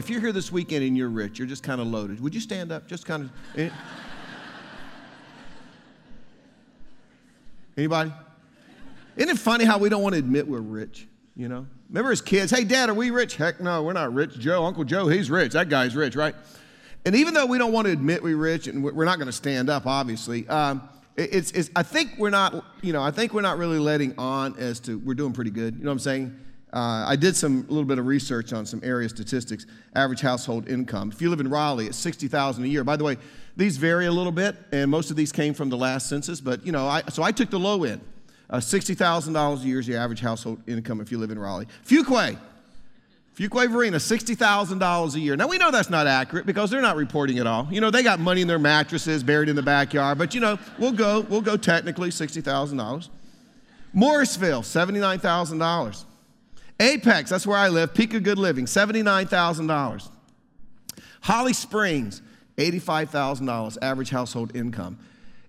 if you're here this weekend and you're rich, you're just kind of loaded. Would you stand up? Just kind of. eh? Anybody? Isn't it funny how we don't want to admit we're rich? You know? Remember as kids, hey, dad, are we rich? Heck no, we're not rich. Joe, Uncle Joe, he's rich. That guy's rich, right? And even though we don't want to admit we're rich and we're not going to stand up, obviously, um, it's, it's, I think we're not, you know, I think we're not really letting on as to we're doing pretty good. You know what I'm saying? Uh, I did some a little bit of research on some area statistics. Average household income. If you live in Raleigh, it's sixty thousand a year. By the way, these vary a little bit, and most of these came from the last census. But you know, I, so I took the low end. Uh, $60,000 a year is the average household income if you live in Raleigh. Fuquay, Fuquay Varina, $60,000 a year. Now, we know that's not accurate because they're not reporting it all. You know, they got money in their mattresses buried in the backyard, but you know, we'll go, we'll go technically $60,000. Morrisville, $79,000. Apex, that's where I live, peak of good living, $79,000. Holly Springs, $85,000 average household income.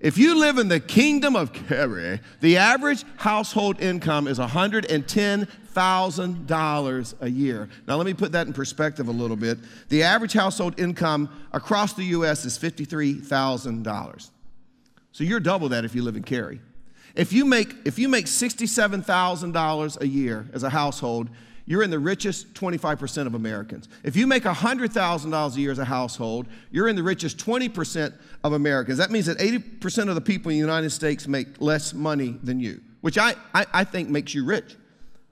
If you live in the kingdom of Cary, the average household income is $110,000 a year. Now, let me put that in perspective a little bit. The average household income across the U.S. is $53,000. So you're double that if you live in Cary. If you make, if you make $67,000 a year as a household, you're in the richest 25% of Americans. If you make $100,000 a year as a household, you're in the richest 20% of Americans. That means that 80% of the people in the United States make less money than you, which I, I, I think makes you rich.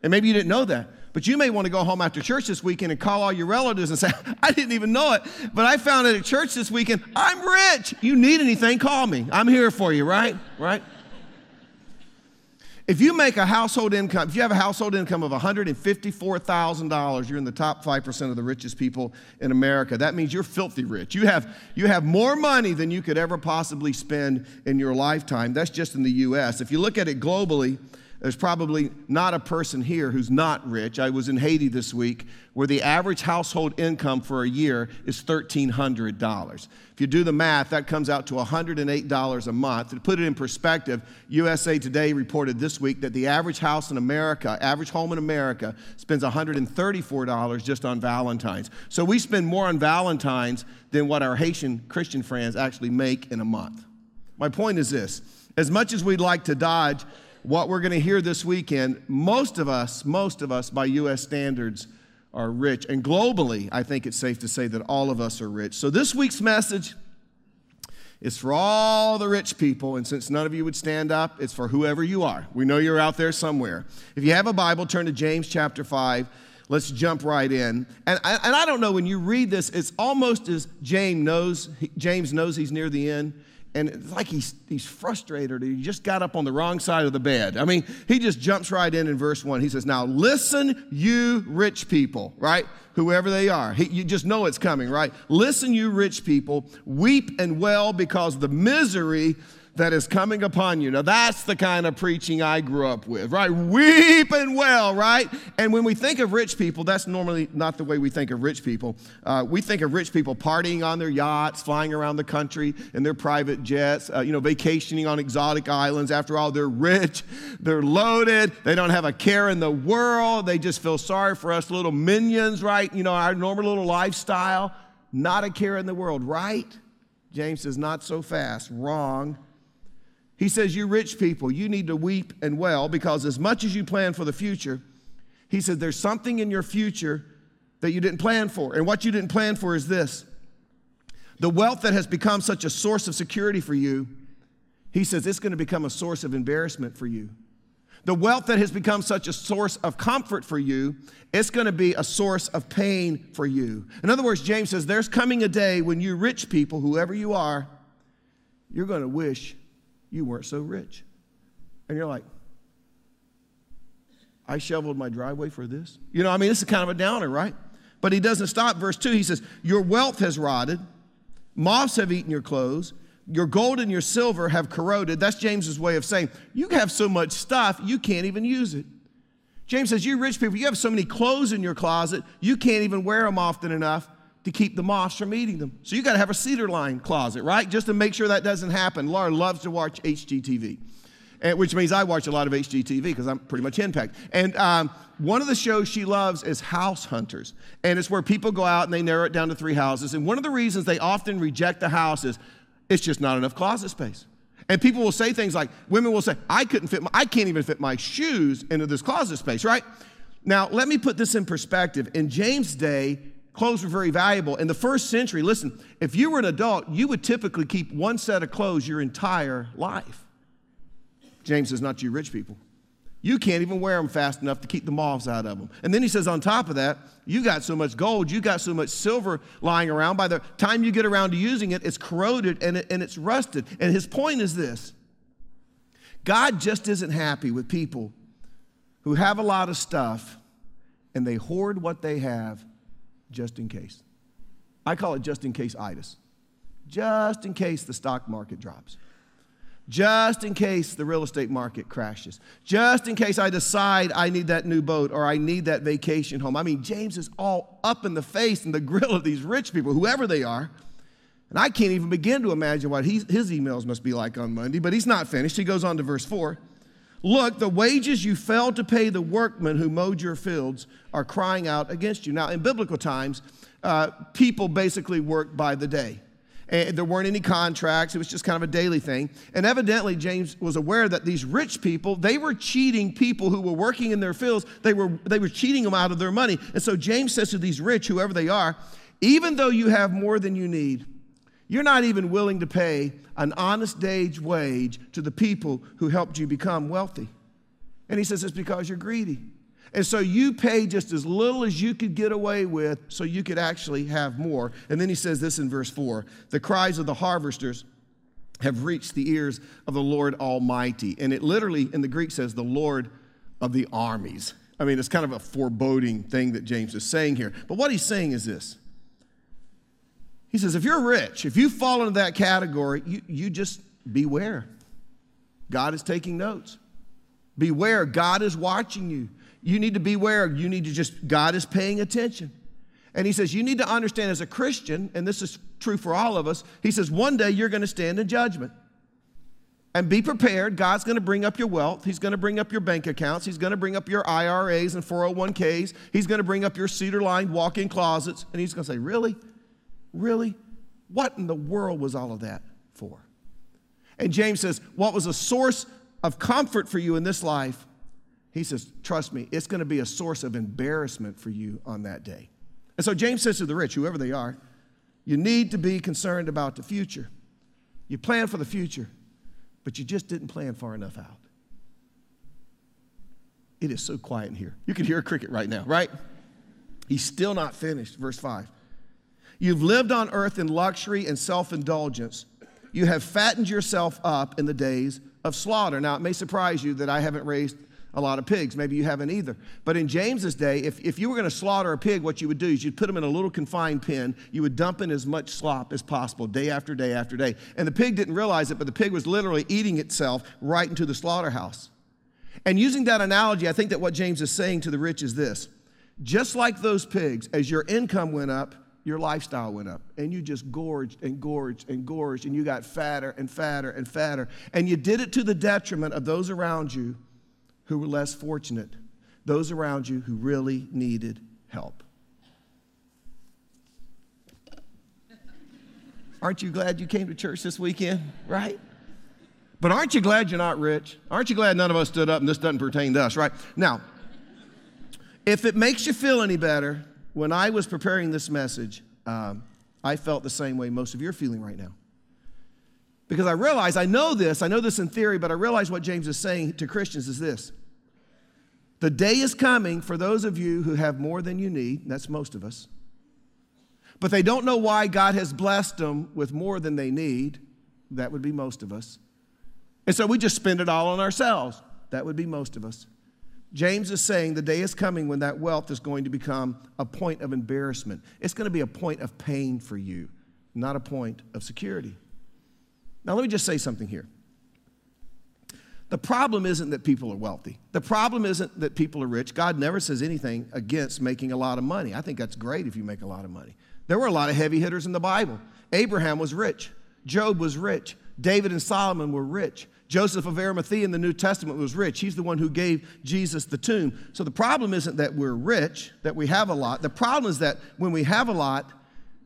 And maybe you didn't know that. But you may want to go home after church this weekend and call all your relatives and say, I didn't even know it, but I found it at church this weekend. I'm rich. You need anything, call me. I'm here for you, right? Right? If you make a household income, if you have a household income of $154,000, you're in the top 5% of the richest people in America. That means you're filthy rich. You have, you have more money than you could ever possibly spend in your lifetime. That's just in the US. If you look at it globally, there's probably not a person here who's not rich. I was in Haiti this week where the average household income for a year is $1,300. If you do the math, that comes out to $108 a month. To put it in perspective, USA Today reported this week that the average house in America, average home in America, spends $134 just on Valentine's. So we spend more on Valentine's than what our Haitian Christian friends actually make in a month. My point is this as much as we'd like to dodge what we're going to hear this weekend, most of us, most of us by US standards, are rich. And globally, I think it's safe to say that all of us are rich. So this week's message is for all the rich people. And since none of you would stand up, it's for whoever you are. We know you're out there somewhere. If you have a Bible, turn to James chapter 5. Let's jump right in. And I, and I don't know, when you read this, it's almost as James knows, James knows he's near the end and it's like he's, he's frustrated he just got up on the wrong side of the bed. I mean, he just jumps right in in verse one. He says, Now listen, you rich people, right? Whoever they are. He, you just know it's coming, right? Listen, you rich people, weep and wail because the misery that is coming upon you. Now, that's the kind of preaching I grew up with, right? Weep and well, right? And when we think of rich people, that's normally not the way we think of rich people. Uh, we think of rich people partying on their yachts, flying around the country in their private jets, uh, you know, vacationing on exotic islands. After all, they're rich, they're loaded, they don't have a care in the world, they just feel sorry for us little minions, right? You know, our normal little lifestyle, not a care in the world, right? James says, not so fast, wrong. He says, You rich people, you need to weep and well because as much as you plan for the future, he said, There's something in your future that you didn't plan for. And what you didn't plan for is this the wealth that has become such a source of security for you, he says, it's going to become a source of embarrassment for you. The wealth that has become such a source of comfort for you, it's going to be a source of pain for you. In other words, James says, there's coming a day when you rich people, whoever you are, you're going to wish you weren't so rich. And you're like, I shoveled my driveway for this? You know, I mean, this is kind of a downer, right? But he doesn't stop. Verse 2, he says, Your wealth has rotted, moths have eaten your clothes, your gold and your silver have corroded. That's James's way of saying, You have so much stuff, you can't even use it. James says, You rich people, you have so many clothes in your closet, you can't even wear them often enough to keep the moths from eating them. So you got to have a cedar line closet, right? Just to make sure that doesn't happen. Laura loves to watch HGTV. and, which means I watch a lot of HGTV because I'm pretty much henpecked. And um, one of the shows she loves is House Hunters. And it's where people go out and they narrow it down to three houses. And one of the reasons they often reject the house is it's just not enough closet space. And people will say things like, women will say, I couldn't fit my, I can't even fit my shoes into this closet space, right? Now, let me put this in perspective. In James' day, clothes were very valuable. In the first century, listen, if you were an adult, you would typically keep one set of clothes your entire life. James says, not you rich people. You can't even wear them fast enough to keep the moths out of them. And then he says, on top of that, you got so much gold, you got so much silver lying around. By the time you get around to using it, it's corroded and, it, and it's rusted. And his point is this God just isn't happy with people who have a lot of stuff and they hoard what they have just in case. I call it just in case itis. Just in case the stock market drops just in case the real estate market crashes, just in case I decide I need that new boat or I need that vacation home. I mean, James is all up in the face and the grill of these rich people, whoever they are. And I can't even begin to imagine what his emails must be like on Monday, but he's not finished. He goes on to verse 4. Look, the wages you failed to pay the workmen who mowed your fields are crying out against you. Now, in biblical times, uh, people basically worked by the day. And there weren't any contracts. It was just kind of a daily thing. And evidently, James was aware that these rich people, they were cheating people who were working in their fields. They were, they were cheating them out of their money. And so James says to these rich, whoever they are, even though you have more than you need, you're not even willing to pay an honest day's wage to the people who helped you become wealthy. And he says it's because you're greedy. And so you pay just as little as you could get away with so you could actually have more. And then he says this in verse 4 The cries of the harvesters have reached the ears of the Lord Almighty. And it literally in the Greek says the Lord of the armies. I mean, it's kind of a foreboding thing that James is saying here. But what he's saying is this He says, if you're rich, if you fall into that category, you, you just beware. God is taking notes. Beware, God is watching you you need to beware. You need to just, God is paying attention. And he says, You need to understand as a Christian, and this is true for all of us, he says, One day you're going to stand in judgment. And be prepared. God's going to bring up your wealth. He's going to bring up your bank accounts. He's going to bring up your IRAs and 401ks. He's going to bring up your cedar lined walk in closets. And he's going to say, Really? Really? What in the world was all of that for? And James says, What was a source of comfort for you in this life he says, Trust me, it's going to be a source of embarrassment for you on that day. And so James says to the rich, whoever they are, you need to be concerned about the future. You plan for the future, but you just didn't plan far enough out. It is so quiet in here. You can hear a cricket right now, right? He's still not finished. Verse 5. You've lived on earth in luxury and self indulgence. You have fattened yourself up in the days of slaughter. Now, it may surprise you that I haven't raised a lot of pigs. Maybe you haven't either. But in James's day, if, if you were going to slaughter a pig, what you would do is you'd put them in a little confined pen. You would dump in as much slop as possible, day after day after day. And the pig didn't realize it, but the pig was literally eating itself right into the slaughterhouse. And using that analogy, I think that what James is saying to the rich is this just like those pigs, as your income went up, your lifestyle went up and you just gorged and gorged and gorged and you got fatter and fatter and fatter. And you did it to the detriment of those around you who were less fortunate, those around you who really needed help. Aren't you glad you came to church this weekend? Right? But aren't you glad you're not rich? Aren't you glad none of us stood up and this doesn't pertain to us, right? Now, if it makes you feel any better, when I was preparing this message, um, I felt the same way most of you are feeling right now. Because I realize, I know this, I know this in theory, but I realize what James is saying to Christians is this the day is coming for those of you who have more than you need, that's most of us, but they don't know why God has blessed them with more than they need, that would be most of us. And so we just spend it all on ourselves, that would be most of us. James is saying the day is coming when that wealth is going to become a point of embarrassment. It's going to be a point of pain for you, not a point of security. Now, let me just say something here. The problem isn't that people are wealthy. The problem isn't that people are rich. God never says anything against making a lot of money. I think that's great if you make a lot of money. There were a lot of heavy hitters in the Bible. Abraham was rich, Job was rich, David and Solomon were rich. Joseph of Arimathea in the New Testament was rich. He's the one who gave Jesus the tomb. So the problem isn't that we're rich, that we have a lot. The problem is that when we have a lot,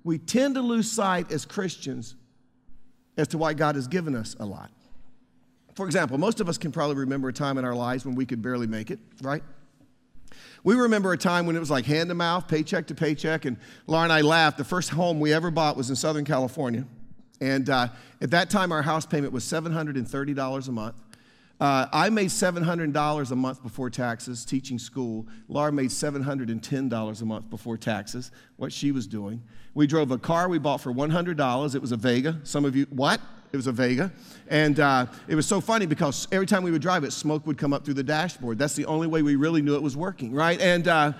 we tend to lose sight as Christians as to why God has given us a lot. For example, most of us can probably remember a time in our lives when we could barely make it, right? We remember a time when it was like hand to mouth, paycheck to paycheck, and Laura and I laughed. The first home we ever bought was in Southern California. And uh, at that time, our house payment was $730 a month. Uh, I made $700 a month before taxes teaching school. Laura made $710 a month before taxes, what she was doing. We drove a car we bought for $100. It was a Vega. Some of you, what? It was a Vega. And uh, it was so funny because every time we would drive it, smoke would come up through the dashboard. That's the only way we really knew it was working, right? And uh,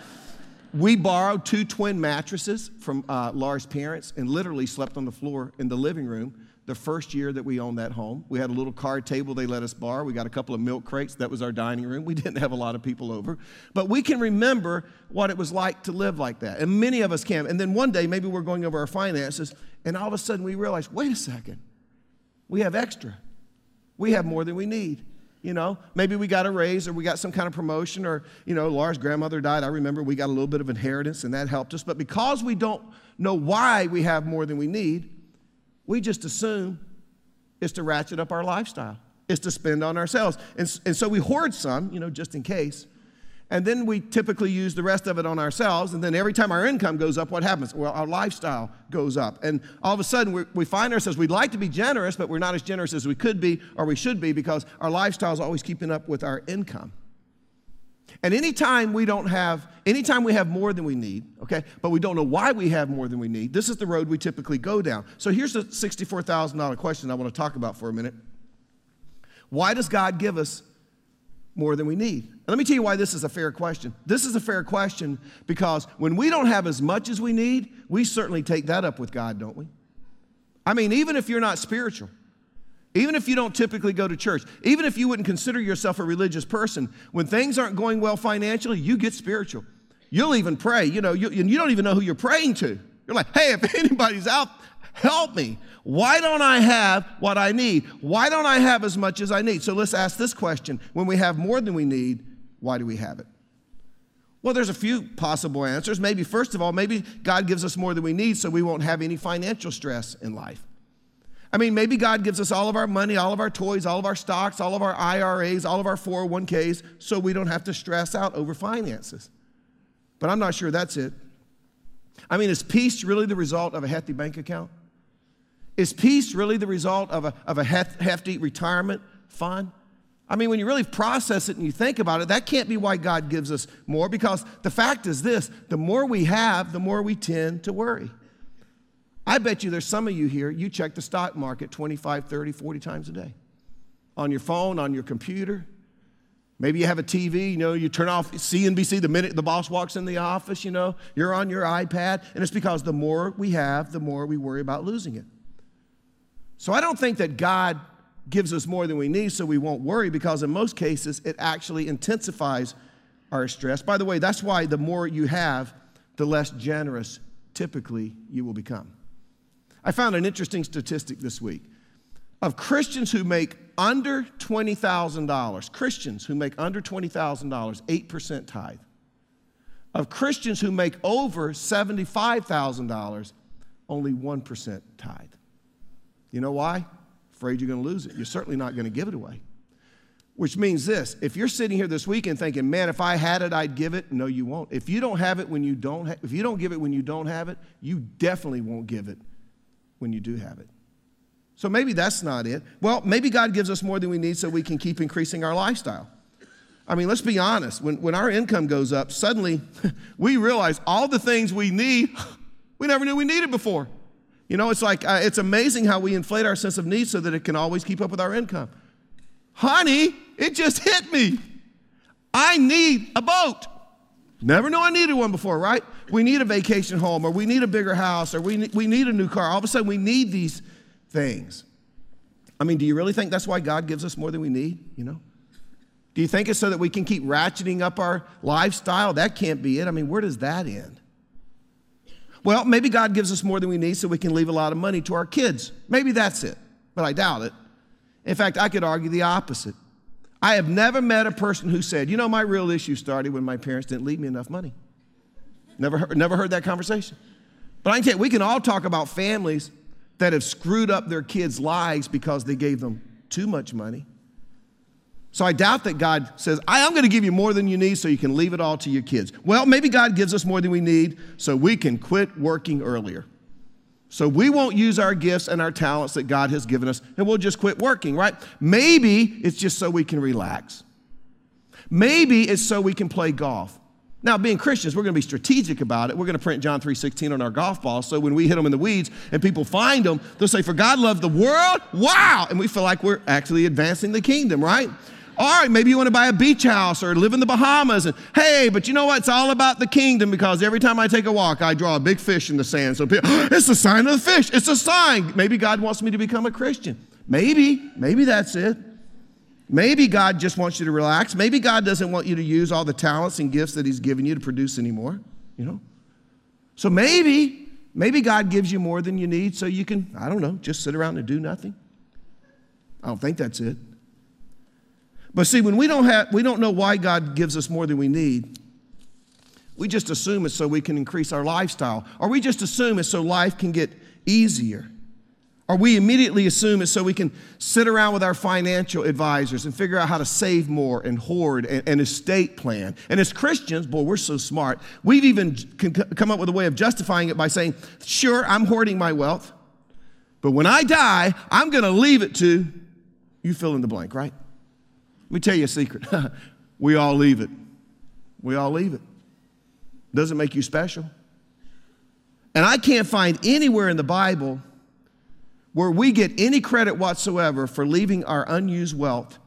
we borrowed two twin mattresses from uh, parents and literally slept on the floor in the living room the first year that we owned that home. We had a little card table they let us borrow. We got a couple of milk crates. That was our dining room. We didn't have a lot of people over. But we can remember what it was like to live like that. And many of us can. And then one day, maybe we're going over our finances, and all of a sudden we realize wait a second we have extra. We have more than we need. You know, maybe we got a raise or we got some kind of promotion or, you know, Laura's grandmother died. I remember we got a little bit of inheritance and that helped us. But because we don't know why we have more than we need, we just assume it's to ratchet up our lifestyle, it's to spend on ourselves. And, and so we hoard some, you know, just in case. And then we typically use the rest of it on ourselves. And then every time our income goes up, what happens? Well, our lifestyle goes up. And all of a sudden, we find ourselves, we'd like to be generous, but we're not as generous as we could be or we should be because our lifestyle is always keeping up with our income. And anytime we don't have, anytime we have more than we need, okay, but we don't know why we have more than we need, this is the road we typically go down. So here's the $64,000 question I want to talk about for a minute. Why does God give us more than we need? And let me tell you why this is a fair question. This is a fair question because when we don't have as much as we need, we certainly take that up with God, don't we? I mean, even if you're not spiritual, even if you don't typically go to church, even if you wouldn't consider yourself a religious person, when things aren't going well financially, you get spiritual. You'll even pray, you know, you, you don't even know who you're praying to. You're like, hey, if anybody's out, help me. Why don't I have what I need? Why don't I have as much as I need? So let's ask this question. When we have more than we need, why do we have it? Well, there's a few possible answers. Maybe, first of all, maybe God gives us more than we need so we won't have any financial stress in life. I mean, maybe God gives us all of our money, all of our toys, all of our stocks, all of our IRAs, all of our 401ks, so we don't have to stress out over finances. But I'm not sure that's it. I mean, is peace really the result of a healthy bank account? Is peace really the result of a, of a hefty retirement fund? I mean, when you really process it and you think about it, that can't be why God gives us more because the fact is this the more we have, the more we tend to worry. I bet you there's some of you here, you check the stock market 25, 30, 40 times a day on your phone, on your computer. Maybe you have a TV, you know, you turn off CNBC the minute the boss walks in the office, you know, you're on your iPad. And it's because the more we have, the more we worry about losing it. So I don't think that God gives us more than we need so we won't worry because in most cases it actually intensifies our stress. By the way, that's why the more you have, the less generous typically you will become. I found an interesting statistic this week. Of Christians who make under $20,000, Christians who make under $20,000, 8% tithe. Of Christians who make over $75,000, only 1% tithe. You know why? afraid you're going to lose it. You're certainly not going to give it away. Which means this if you're sitting here this weekend thinking, man, if I had it, I'd give it, no, you won't. If you don't have it when you don't, ha- if you don't give it when you don't have it, you definitely won't give it when you do have it. So maybe that's not it. Well, maybe God gives us more than we need so we can keep increasing our lifestyle. I mean, let's be honest. When, when our income goes up, suddenly we realize all the things we need, we never knew we needed before. You know, it's like, uh, it's amazing how we inflate our sense of need so that it can always keep up with our income. Honey, it just hit me. I need a boat. Never knew I needed one before, right? We need a vacation home, or we need a bigger house, or we, we need a new car. All of a sudden, we need these things. I mean, do you really think that's why God gives us more than we need? You know? Do you think it's so that we can keep ratcheting up our lifestyle? That can't be it. I mean, where does that end? Well, maybe God gives us more than we need so we can leave a lot of money to our kids. Maybe that's it, but I doubt it. In fact, I could argue the opposite. I have never met a person who said, you know, my real issue started when my parents didn't leave me enough money. Never heard, never heard that conversation. But I can tell you, we can all talk about families that have screwed up their kids' lives because they gave them too much money. So I doubt that God says, I am going to give you more than you need so you can leave it all to your kids. Well, maybe God gives us more than we need so we can quit working earlier. So we won't use our gifts and our talents that God has given us and we'll just quit working, right? Maybe it's just so we can relax. Maybe it's so we can play golf. Now, being Christians, we're going to be strategic about it. We're going to print John 3:16 on our golf balls so when we hit them in the weeds and people find them, they'll say, "For God loved the world." Wow! And we feel like we're actually advancing the kingdom, right? All right, maybe you want to buy a beach house or live in the Bahamas. And hey, but you know what? It's all about the kingdom because every time I take a walk, I draw a big fish in the sand. So people, it's a sign of the fish. It's a sign. Maybe God wants me to become a Christian. Maybe, maybe that's it. Maybe God just wants you to relax. Maybe God doesn't want you to use all the talents and gifts that He's given you to produce anymore, you know? So maybe, maybe God gives you more than you need so you can, I don't know, just sit around and do nothing. I don't think that's it. But see, when we don't, have, we don't know why God gives us more than we need, we just assume it's so we can increase our lifestyle, or we just assume it's so life can get easier. Or we immediately assume it's so we can sit around with our financial advisors and figure out how to save more and hoard and, and estate plan. And as Christians, boy, we're so smart. We've even come up with a way of justifying it by saying, sure, I'm hoarding my wealth, but when I die, I'm going to leave it to you fill in the blank, right? Let me tell you a secret. we all leave it. We all leave it. Doesn't make you special. And I can't find anywhere in the Bible where we get any credit whatsoever for leaving our unused wealth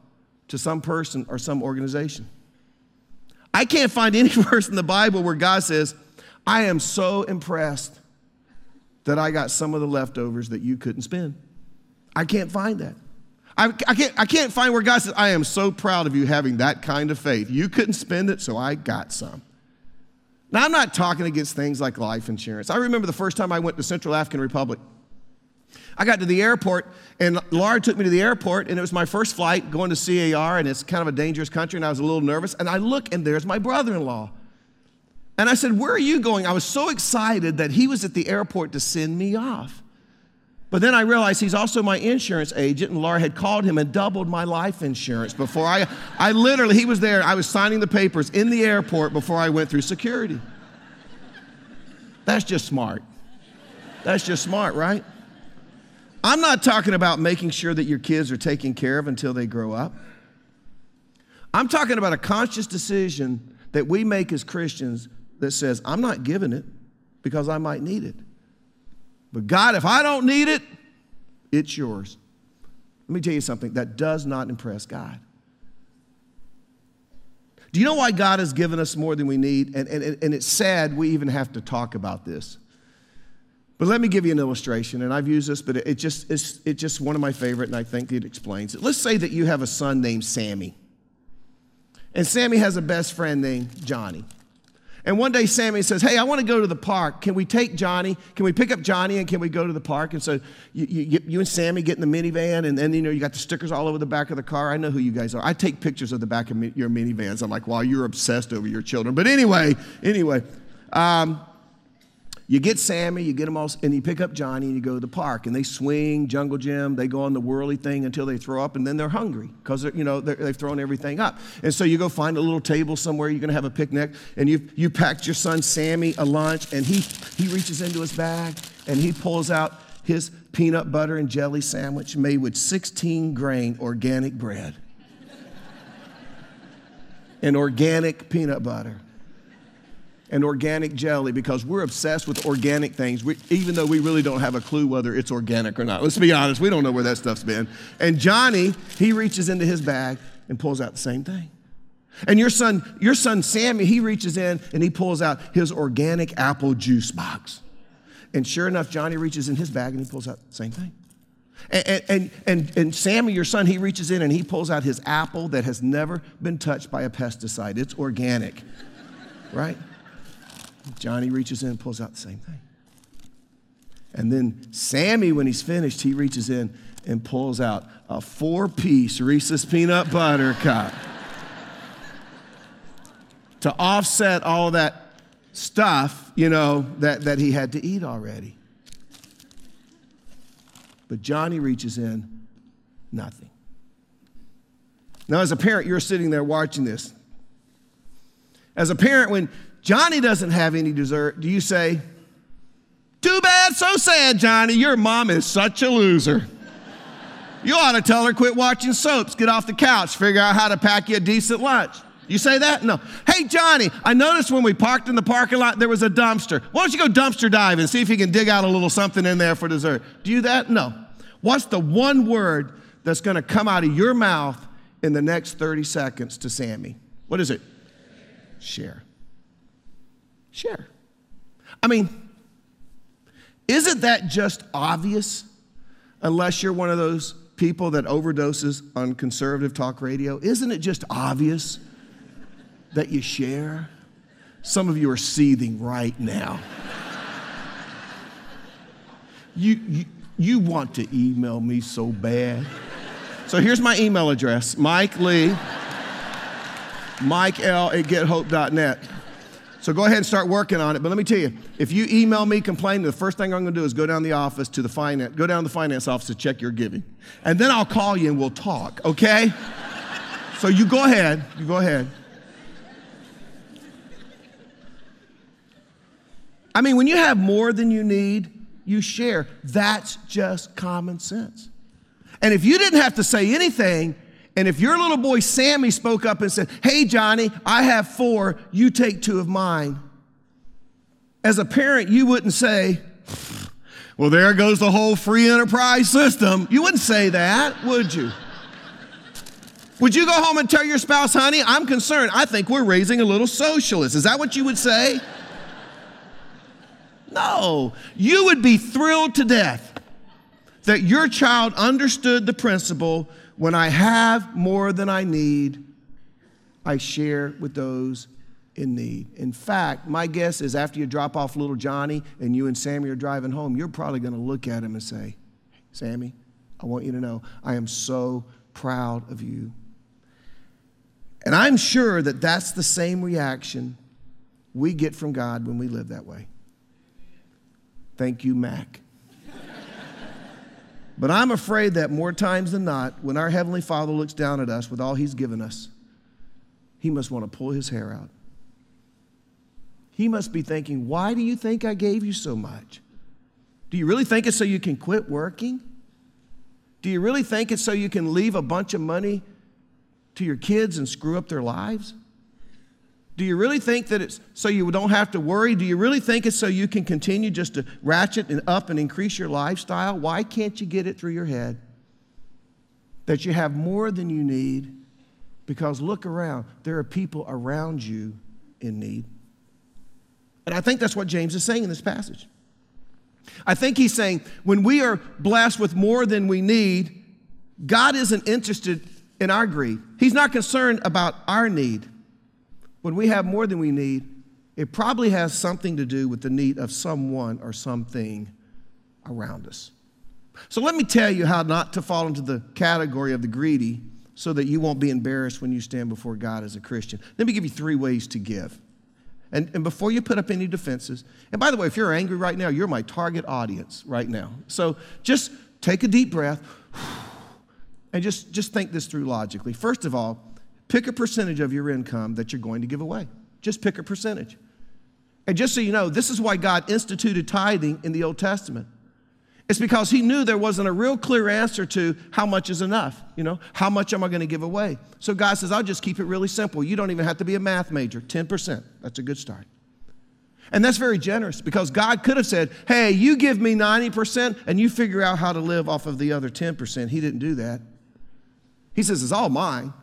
to some person or some organization. I can't find any verse in the Bible where God says, I am so impressed that I got some of the leftovers that you couldn't spend. I can't find that. I, I, can't, I can't find where God says, I am so proud of you having that kind of faith. You couldn't spend it, so I got some. Now, I'm not talking against things like life insurance. I remember the first time I went to Central African Republic. I got to the airport, and Laura took me to the airport, and it was my first flight going to CAR, and it's kind of a dangerous country, and I was a little nervous. And I look, and there's my brother in law. And I said, Where are you going? I was so excited that he was at the airport to send me off. But then I realized he's also my insurance agent, and Laura had called him and doubled my life insurance before I, I literally, he was there, I was signing the papers in the airport before I went through security. That's just smart. That's just smart, right? I'm not talking about making sure that your kids are taken care of until they grow up. I'm talking about a conscious decision that we make as Christians that says, I'm not giving it because I might need it. But God, if I don't need it, it's yours. Let me tell you something that does not impress God. Do you know why God has given us more than we need? And, and, and it's sad we even have to talk about this. But let me give you an illustration, and I've used this, but it just, it's, it's just one of my favorite, and I think it explains it. Let's say that you have a son named Sammy, and Sammy has a best friend named Johnny. And one day Sammy says, Hey, I want to go to the park. Can we take Johnny? Can we pick up Johnny and can we go to the park? And so you, you, you and Sammy get in the minivan, and then you know you got the stickers all over the back of the car. I know who you guys are. I take pictures of the back of your minivans. I'm like, wow, you're obsessed over your children. But anyway, anyway. Um, you get Sammy, you get them all, and you pick up Johnny and you go to the park and they swing, jungle gym, they go on the whirly thing until they throw up and then they're hungry because you know they've thrown everything up. And so you go find a little table somewhere you're going to have a picnic and you you packed your son Sammy a lunch and he he reaches into his bag and he pulls out his peanut butter and jelly sandwich made with 16 grain organic bread. and organic peanut butter and organic jelly because we're obsessed with organic things, we, even though we really don't have a clue whether it's organic or not. Let's be honest, we don't know where that stuff's been. And Johnny, he reaches into his bag and pulls out the same thing. And your son, your son Sammy, he reaches in and he pulls out his organic apple juice box. And sure enough, Johnny reaches in his bag and he pulls out the same thing. And, and, and, and Sammy, your son, he reaches in and he pulls out his apple that has never been touched by a pesticide. It's organic, right? Johnny reaches in and pulls out the same thing. And then Sammy, when he's finished, he reaches in and pulls out a four piece Reese's peanut butter cup to offset all that stuff, you know, that, that he had to eat already. But Johnny reaches in, nothing. Now, as a parent, you're sitting there watching this. As a parent, when Johnny doesn't have any dessert, do you say, Too bad, so sad, Johnny, your mom is such a loser? You ought to tell her quit watching soaps, get off the couch, figure out how to pack you a decent lunch. You say that? No. Hey, Johnny, I noticed when we parked in the parking lot, there was a dumpster. Why don't you go dumpster dive and see if you can dig out a little something in there for dessert? Do you that? No. What's the one word that's going to come out of your mouth in the next 30 seconds to Sammy? What is it? Share. Share. I mean, isn't that just obvious unless you're one of those people that overdoses on conservative talk radio? Isn't it just obvious? that you share? Some of you are seething right now. you, you, you want to email me so bad. So here's my email address Mike Lee, Mike L at gethope.net. So go ahead and start working on it. But let me tell you, if you email me complaining, the first thing I'm going to do is go down the office to the finance, go down to the finance office to check your giving, and then I'll call you and we'll talk. Okay? so you go ahead. You go ahead. I mean, when you have more than you need, you share. That's just common sense. And if you didn't have to say anything, and if your little boy Sammy spoke up and said, Hey, Johnny, I have four, you take two of mine. As a parent, you wouldn't say, Well, there goes the whole free enterprise system. You wouldn't say that, would you? Would you go home and tell your spouse, honey, I'm concerned. I think we're raising a little socialist. Is that what you would say? No, you would be thrilled to death that your child understood the principle when I have more than I need, I share with those in need. In fact, my guess is after you drop off little Johnny and you and Sammy are driving home, you're probably going to look at him and say, Sammy, I want you to know I am so proud of you. And I'm sure that that's the same reaction we get from God when we live that way. Thank you, Mac. But I'm afraid that more times than not, when our Heavenly Father looks down at us with all He's given us, He must want to pull His hair out. He must be thinking, Why do you think I gave you so much? Do you really think it's so you can quit working? Do you really think it's so you can leave a bunch of money to your kids and screw up their lives? Do you really think that it's so you don't have to worry? Do you really think it's so you can continue just to ratchet and up and increase your lifestyle? Why can't you get it through your head that you have more than you need? Because look around, there are people around you in need. And I think that's what James is saying in this passage. I think he's saying when we are blessed with more than we need, God isn't interested in our greed. He's not concerned about our need when we have more than we need, it probably has something to do with the need of someone or something around us. So let me tell you how not to fall into the category of the greedy so that you won't be embarrassed when you stand before God as a Christian. Let me give you three ways to give. And, and before you put up any defenses, and by the way, if you're angry right now, you're my target audience right now. So just take a deep breath and just, just think this through logically. First of all, Pick a percentage of your income that you're going to give away. Just pick a percentage. And just so you know, this is why God instituted tithing in the Old Testament. It's because he knew there wasn't a real clear answer to how much is enough, you know, how much am I going to give away? So God says, I'll just keep it really simple. You don't even have to be a math major, 10%. That's a good start. And that's very generous because God could have said, hey, you give me 90% and you figure out how to live off of the other 10%. He didn't do that. He says, it's all mine.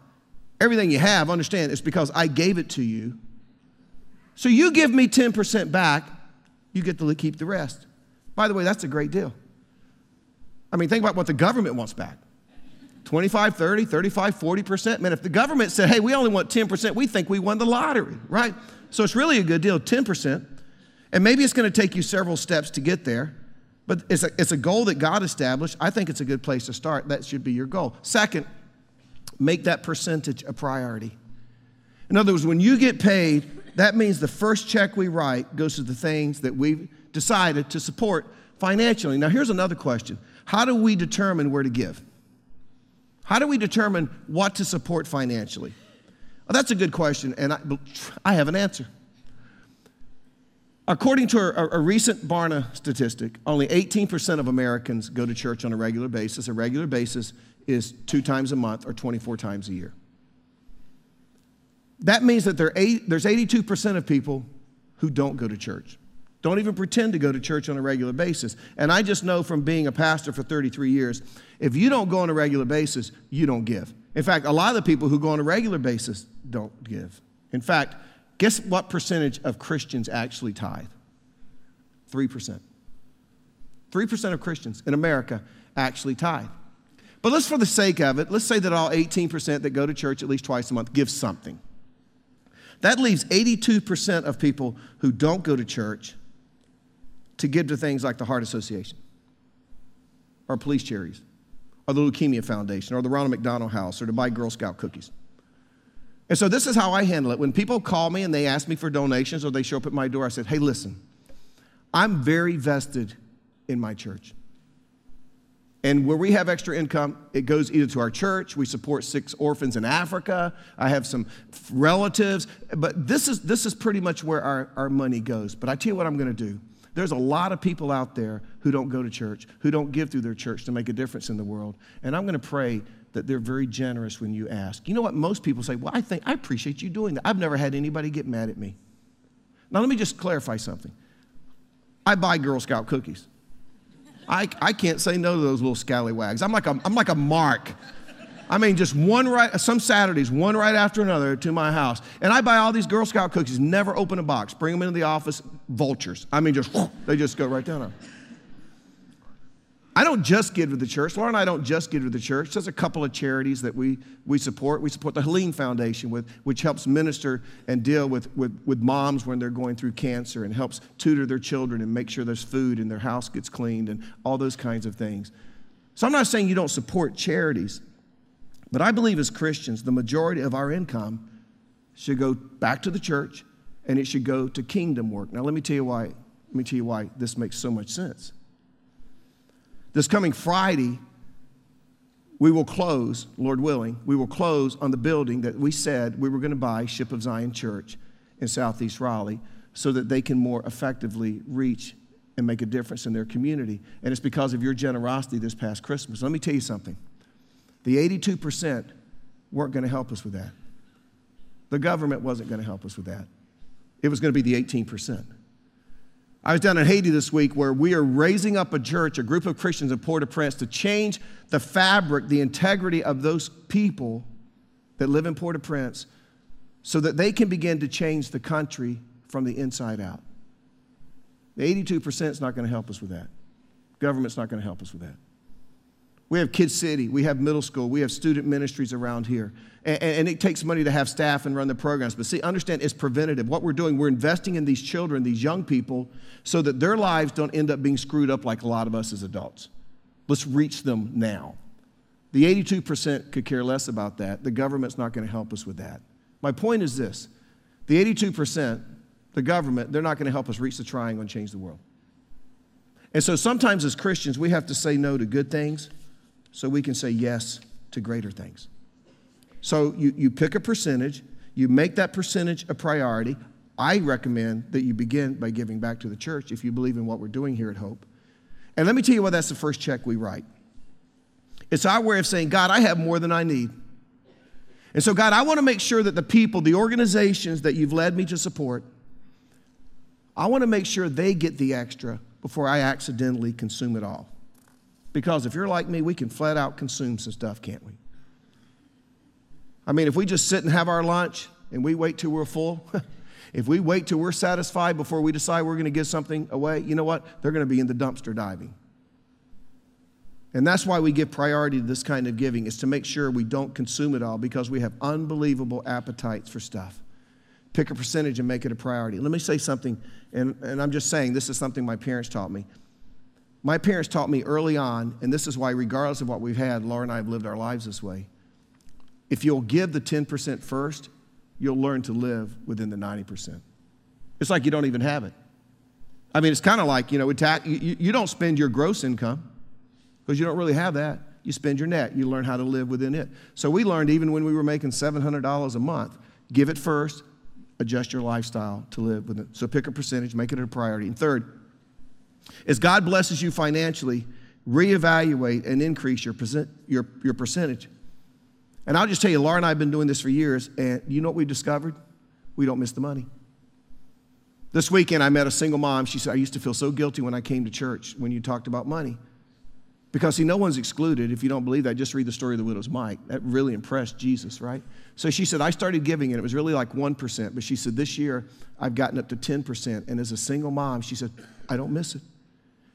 Everything you have, understand, it's because I gave it to you. So you give me 10% back, you get to keep the rest. By the way, that's a great deal. I mean, think about what the government wants back 25, 30, 35, 40%. Man, if the government said, hey, we only want 10%, we think we won the lottery, right? So it's really a good deal, 10%. And maybe it's going to take you several steps to get there. But it's a, it's a goal that God established. I think it's a good place to start. That should be your goal. Second, make that percentage a priority. In other words, when you get paid, that means the first check we write goes to the things that we've decided to support financially. Now, here's another question How do we determine where to give? How do we determine what to support financially? Well, that's a good question, and I, I have an answer. According to a, a, recent Barna statistic, only 18% of Americans go to church on a regular basis. A regular basis is two times a month or 24 times a year. That means that there eight, there's 82% of people who don't go to church, don't even pretend to go to church on a regular basis. And I just know from being a pastor for 33 years, if you don't go on a regular basis, you don't give. In fact, a lot of the people who go on a regular basis don't give. In fact, guess what percentage of Christians actually tithe? 3%. 3% of Christians in America actually tithe. But let's, for the sake of it, let's say that all 18% that go to church at least twice a month give something. That leaves 82% of people who don't go to church to give to things like the Heart Association or police charities or the Leukemia Foundation or the Ronald McDonald House or to buy Girl Scout cookies. And so this is how I handle it. When people call me and they ask me for donations or they show up at my door, I said, hey, listen, I'm very vested in my church. And where we have extra income, it goes either to our church, we support six orphans in Africa, I have some relatives, but this is, this is pretty much where our, our money goes. But I tell you what I'm gonna do. There's a lot of people out there who don't go to church, who don't give through their church to make a difference in the world. And I'm gonna pray that they're very generous when you ask. You know what? Most people say, Well, I think I appreciate you doing that. I've never had anybody get mad at me. Now, let me just clarify something. I buy Girl Scout cookies. I, I can't say no to those little scallywags. I'm like a, I'm like a mark. I mean, just one right, some Saturdays, one right after another to my house. And I buy all these Girl Scout cookies, never open a box, bring them into the office, vultures. I mean, just, they just go right down there. I don't just give to the church. Laura and I don't just give to the church. There's a couple of charities that we, we support. We support the Helene Foundation, with, which helps minister and deal with, with, with moms when they're going through cancer and helps tutor their children and make sure there's food and their house gets cleaned and all those kinds of things. So I'm not saying you don't support charities, but I believe as Christians, the majority of our income should go back to the church and it should go to kingdom work. Now, let me tell you why. Let me tell you why this makes so much sense. This coming Friday, we will close, Lord willing, we will close on the building that we said we were going to buy, Ship of Zion Church in Southeast Raleigh, so that they can more effectively reach and make a difference in their community. And it's because of your generosity this past Christmas. Let me tell you something the 82% weren't going to help us with that. The government wasn't going to help us with that. It was going to be the 18%. I was down in Haiti this week where we are raising up a church, a group of Christians in Port au Prince, to change the fabric, the integrity of those people that live in Port au Prince so that they can begin to change the country from the inside out. The 82% is not going to help us with that. Government's not going to help us with that. We have Kid City, we have middle school, we have student ministries around here. And, and, it takes money to have staff and run the programs. But see, understand it's preventative. What we're doing, we're investing in these children, these young people, so that their lives don't end up being screwed up like a lot of us as adults. Let's reach them now. The 82% could care less about that. The government's not going to help us with that. My point is this the 82%, the government, they're not going to help us reach the triangle and change the world. And so sometimes as Christians, we have to say no to good things so we can say yes to greater things. So you, you pick a percentage, you make that percentage a priority. I recommend that you begin by giving back to the church if you believe in what we're doing here at Hope. And let me tell you why that's the first check we write. It's our way of saying, God, I have more than I need. And so, God, I want to make sure that the people, the organizations that you've led me to support, I want to make sure they get the extra before I accidentally consume it all. Because if you're like me, we can flat out consume some stuff, can't we? I mean, if we just sit and have our lunch and we wait till we're full, if we wait till we're satisfied before we decide we're going to give something away, you know what? They're going to be in the dumpster diving. And that's why we give priority to this kind of giving, is to make sure we don't consume it all because we have unbelievable appetites for stuff. Pick a percentage and make it a priority. Let me say something, and, and I'm just saying this is something my parents taught me. My parents taught me early on, and this is why, regardless of what we've had, Laura and I have lived our lives this way. If you'll give the 10% first, you'll learn to live within the 90%. It's like you don't even have it. I mean, it's kind of like, you know, you, you don't spend your gross income because you don't really have that. You spend your net. You learn how to live within it. So we learned even when we were making $700 a month, give it first, adjust your lifestyle to live with it. So pick a percentage, make it a priority. And third, as God blesses you financially, reevaluate and increase your, percent, your, your percentage. And I'll just tell you, Laura and I have been doing this for years, and you know what we discovered? We don't miss the money. This weekend, I met a single mom. She said, I used to feel so guilty when I came to church when you talked about money. Because, see, no one's excluded. If you don't believe that, just read the story of the widow's mite. That really impressed Jesus, right? So she said, I started giving, and it was really like 1%. But she said, this year, I've gotten up to 10%. And as a single mom, she said, I don't miss it.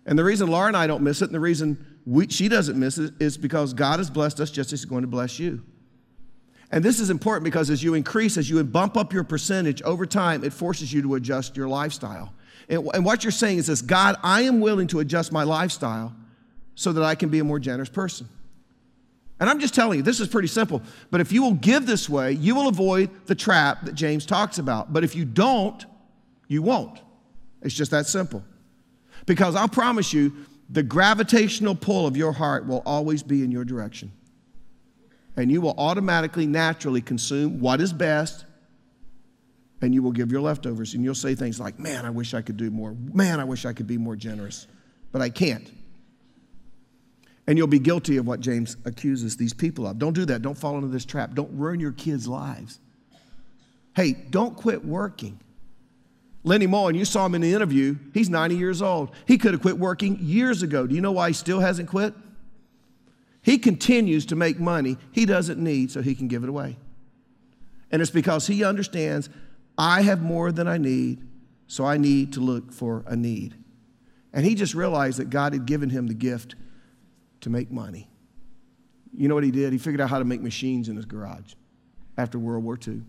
And the reason Laura and I don't miss it, and the reason we, she doesn't miss it, is because God has blessed us just as He's going to bless you. And this is important because as you increase, as you bump up your percentage over time, it forces you to adjust your lifestyle. And, and what you're saying is this God, I am willing to adjust my lifestyle so that I can be a more generous person. And I'm just telling you, this is pretty simple. But if you will give this way, you will avoid the trap that James talks about. But if you don't, you won't. It's just that simple. Because I'll promise you, the gravitational pull of your heart will always be in your direction and you will automatically, naturally consume what is best, and you will give your leftovers. And you'll say things like, Man, I wish I could do more. Man, I wish I could be more generous, but I can't. And you'll be guilty of what James accuses these people of. Don't do that. Don't fall into this trap. Don't ruin your kids' lives. Hey, don't quit working. Lenny Mullen, you saw him in the interview. He's 90 years old. He could have quit working years ago. Do you know why he still hasn't quit? He continues to make money he doesn't need so he can give it away. And it's because he understands I have more than I need, so I need to look for a need. And he just realized that God had given him the gift to make money. You know what he did? He figured out how to make machines in his garage after World War II.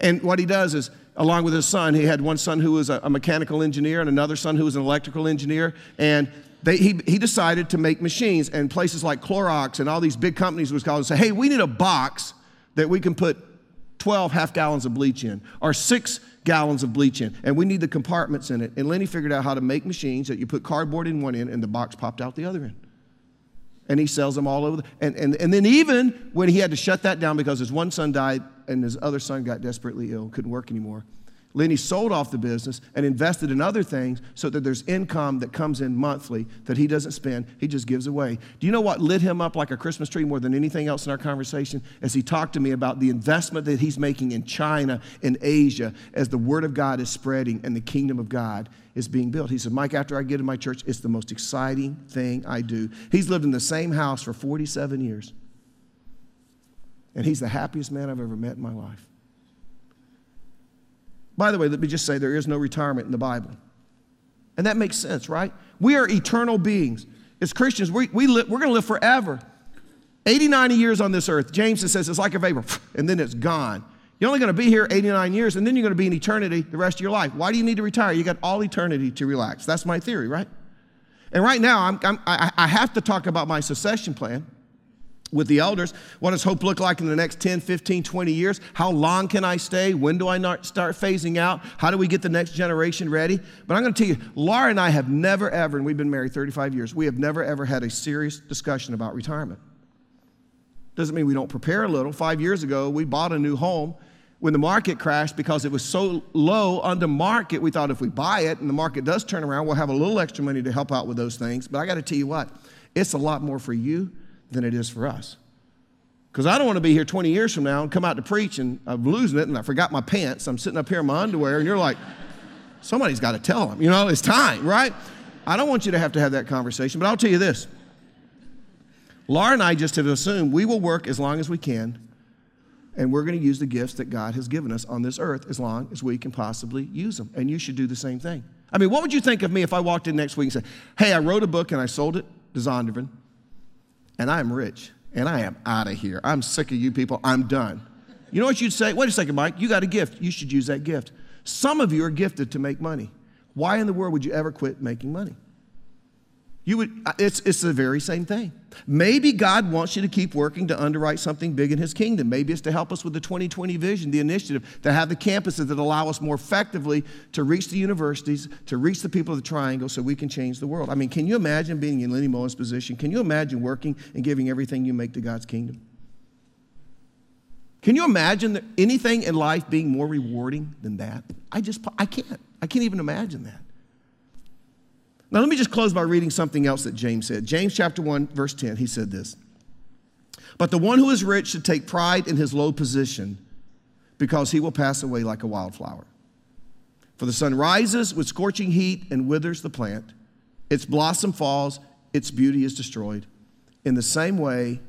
And what he does is, along with his son, he had one son who was a, mechanical engineer and another son who was an electrical engineer. And they, he, he decided to make machines, and places like Clorox and all these big companies was called and say, hey, we need a box that we can put 12 half gallons of bleach in, or six gallons of bleach in, and we need the compartments in it. And Lenny figured out how to make machines that you put cardboard in one end and the box popped out the other end. And he sells them all over. The, and, and, and then even when he had to shut that down because his one son died and his other son got desperately ill, couldn't work anymore, Lenny sold off the business and invested in other things so that there's income that comes in monthly that he doesn't spend, he just gives away. Do you know what lit him up like a Christmas tree more than anything else in our conversation? As he talked to me about the investment that he's making in China and Asia as the Word of God is spreading and the kingdom of God is being built. He said, Mike, after I get in my church, it's the most exciting thing I do. He's lived in the same house for 47 years. And he's the happiest man I've ever met in my life. By the way, let me just say there is no retirement in the Bible. And that makes sense, right? We are eternal beings. As Christians, we, we we're going to live forever. 80, 90 years on this earth. James says it's like a vapor, and then it's gone. You're only going to be here 89 years, and then you're going to be in eternity the rest of your life. Why do you need to retire? You got all eternity to relax. That's my theory, right? And right now, I'm, I'm, I have to talk about my succession plan with the elders. What does hope look like in the next 10, 15, 20 years? How long can I stay? When do I not start phasing out? How do we get the next generation ready? But I'm going to tell you, Laura and I have never, ever, and we've been married 35 years, we have never, ever had a serious discussion about retirement. Doesn't mean we don't prepare a little. Five years ago, we bought a new home. When the market crashed, because it was so low under market, we thought if we buy it and the market does turn around, we'll have a little extra money to help out with those things. But I got to tell you what, it's a lot more for you than it is for us. Because I don't want to be here 20 years from now and come out to preach and I'm losing it and I forgot my pants. I'm sitting up here in my underwear and you're like, somebody's got to tell them, you know, it's time, right? I don't want you to have to have that conversation, but I'll tell you this. Laura and I just have assumed we will work as long as we can and we're going to use the gifts that God has given us on this earth as long as we can possibly use them. And you should do the same thing. I mean, what would you think of me if I walked in next week and said, Hey, I wrote a book and I sold it to Zondervan and I am rich and I am out of here. I'm sick of you people. I'm done. You know what you'd say? Wait a second, Mike. You got a gift. You should use that gift. Some of you are gifted to make money. Why in the world would you ever quit making money? You would, uh, it's, it's the very same thing. Maybe God wants you to keep working to underwrite something big in His kingdom. Maybe it's to help us with the 2020 vision, the initiative, to have the campuses that allow us more effectively to reach the universities, to reach the people of the triangle so we can change the world. I mean, can you imagine being in Lenny Mullen's position? Can you imagine working and giving everything you make to God's kingdom? Can you imagine anything in life being more rewarding than that? I just, I can't. I can't even imagine that. Now, let me just close by reading something else that James said. James chapter 1, verse 10, he said this But the one who is rich should take pride in his low position because he will pass away like a wildflower. For the sun rises with scorching heat and withers the plant, its blossom falls, its beauty is destroyed. In the same way,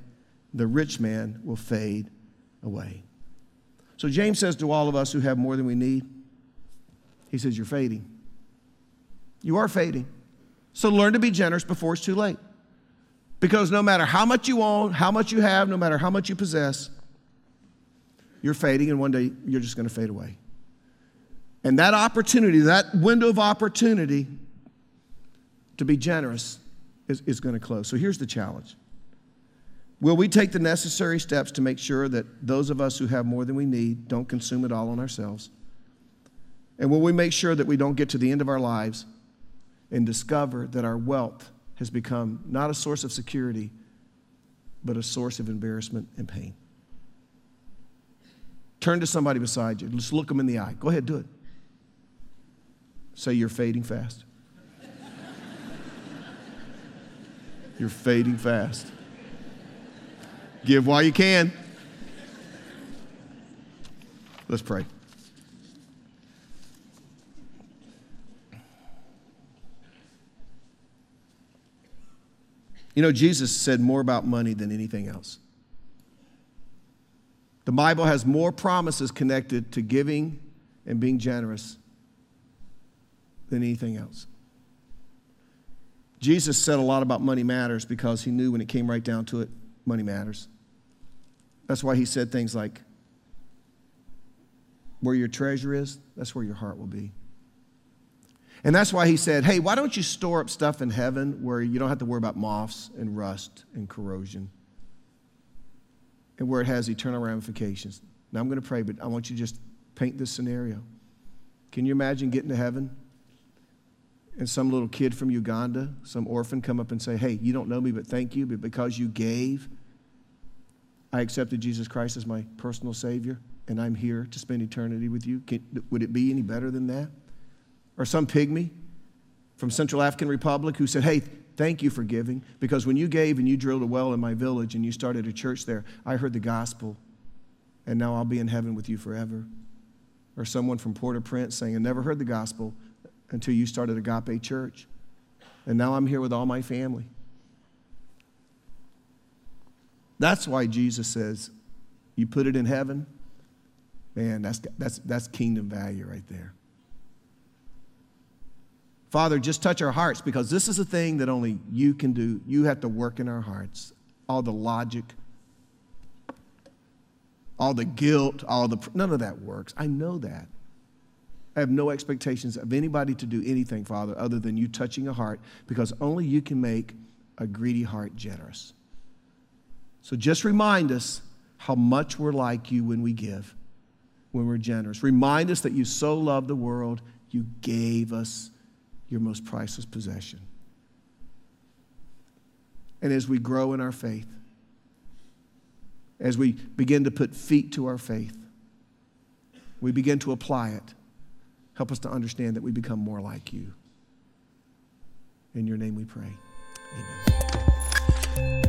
the rich man will fade away. So James says to all of us who have more than we need, he says, You're fading. You are fading. So learn to be generous before it's too late. Because no matter how much you own, how much you have, no matter how much you possess, you're fading and one day you're just going to fade away. And that opportunity, that window of opportunity to be generous is, is going to close. So here's the challenge Will we take the necessary steps to make sure that those of us who have more than we need don't consume it all on ourselves? And will we make sure that we don't get to the end of our lives and discover that our wealth has become not a source of security, but a source of embarrassment and pain. Turn to somebody beside you. Just look them in the eye. Go ahead, do it. Say, You're fading fast. You're fading fast. Give while you can. Let's pray. You know, Jesus said more about money than anything else. The Bible has more promises connected to giving and being generous than anything else. Jesus said a lot about money matters because he knew when it came right down to it, money matters. That's why he said things like, Where your treasure is, that's where your heart will be. And that's why he said, Hey, why don't you store up stuff in heaven where you don't have to worry about moths and rust and corrosion and where it has eternal ramifications? Now I'm going to pray, but I want you to just paint this scenario. Can you imagine getting to heaven and some little kid from Uganda, some orphan, come up and say, Hey, you don't know me, but thank you, but because you gave, I accepted Jesus Christ as my personal Savior, and I'm here to spend eternity with you. Can, would it be any better than that? Or some pygmy from Central African Republic who said, Hey, thank you for giving because when you gave and you drilled a well in my village and you started a church there, I heard the gospel and now I'll be in heaven with you forever. Or someone from Port au Prince saying, I never heard the gospel until you started Agape Church. And now I'm here with all my family. That's why Jesus says, You put it in heaven, man, that's, that's, that's kingdom value right there. Father, just touch our hearts because this is a thing that only you can do. You have to work in our hearts. All the logic, all the guilt, all the none of that works. I know that. I have no expectations of anybody to do anything, Father, other than you touching a heart because only you can make a greedy heart generous. So just remind us how much we're like you when we give, when we're generous. Remind us that you so loved the world, you gave us your most priceless possession. And as we grow in our faith, as we begin to put feet to our faith, we begin to apply it. Help us to understand that we become more like you. In your name we pray. Amen.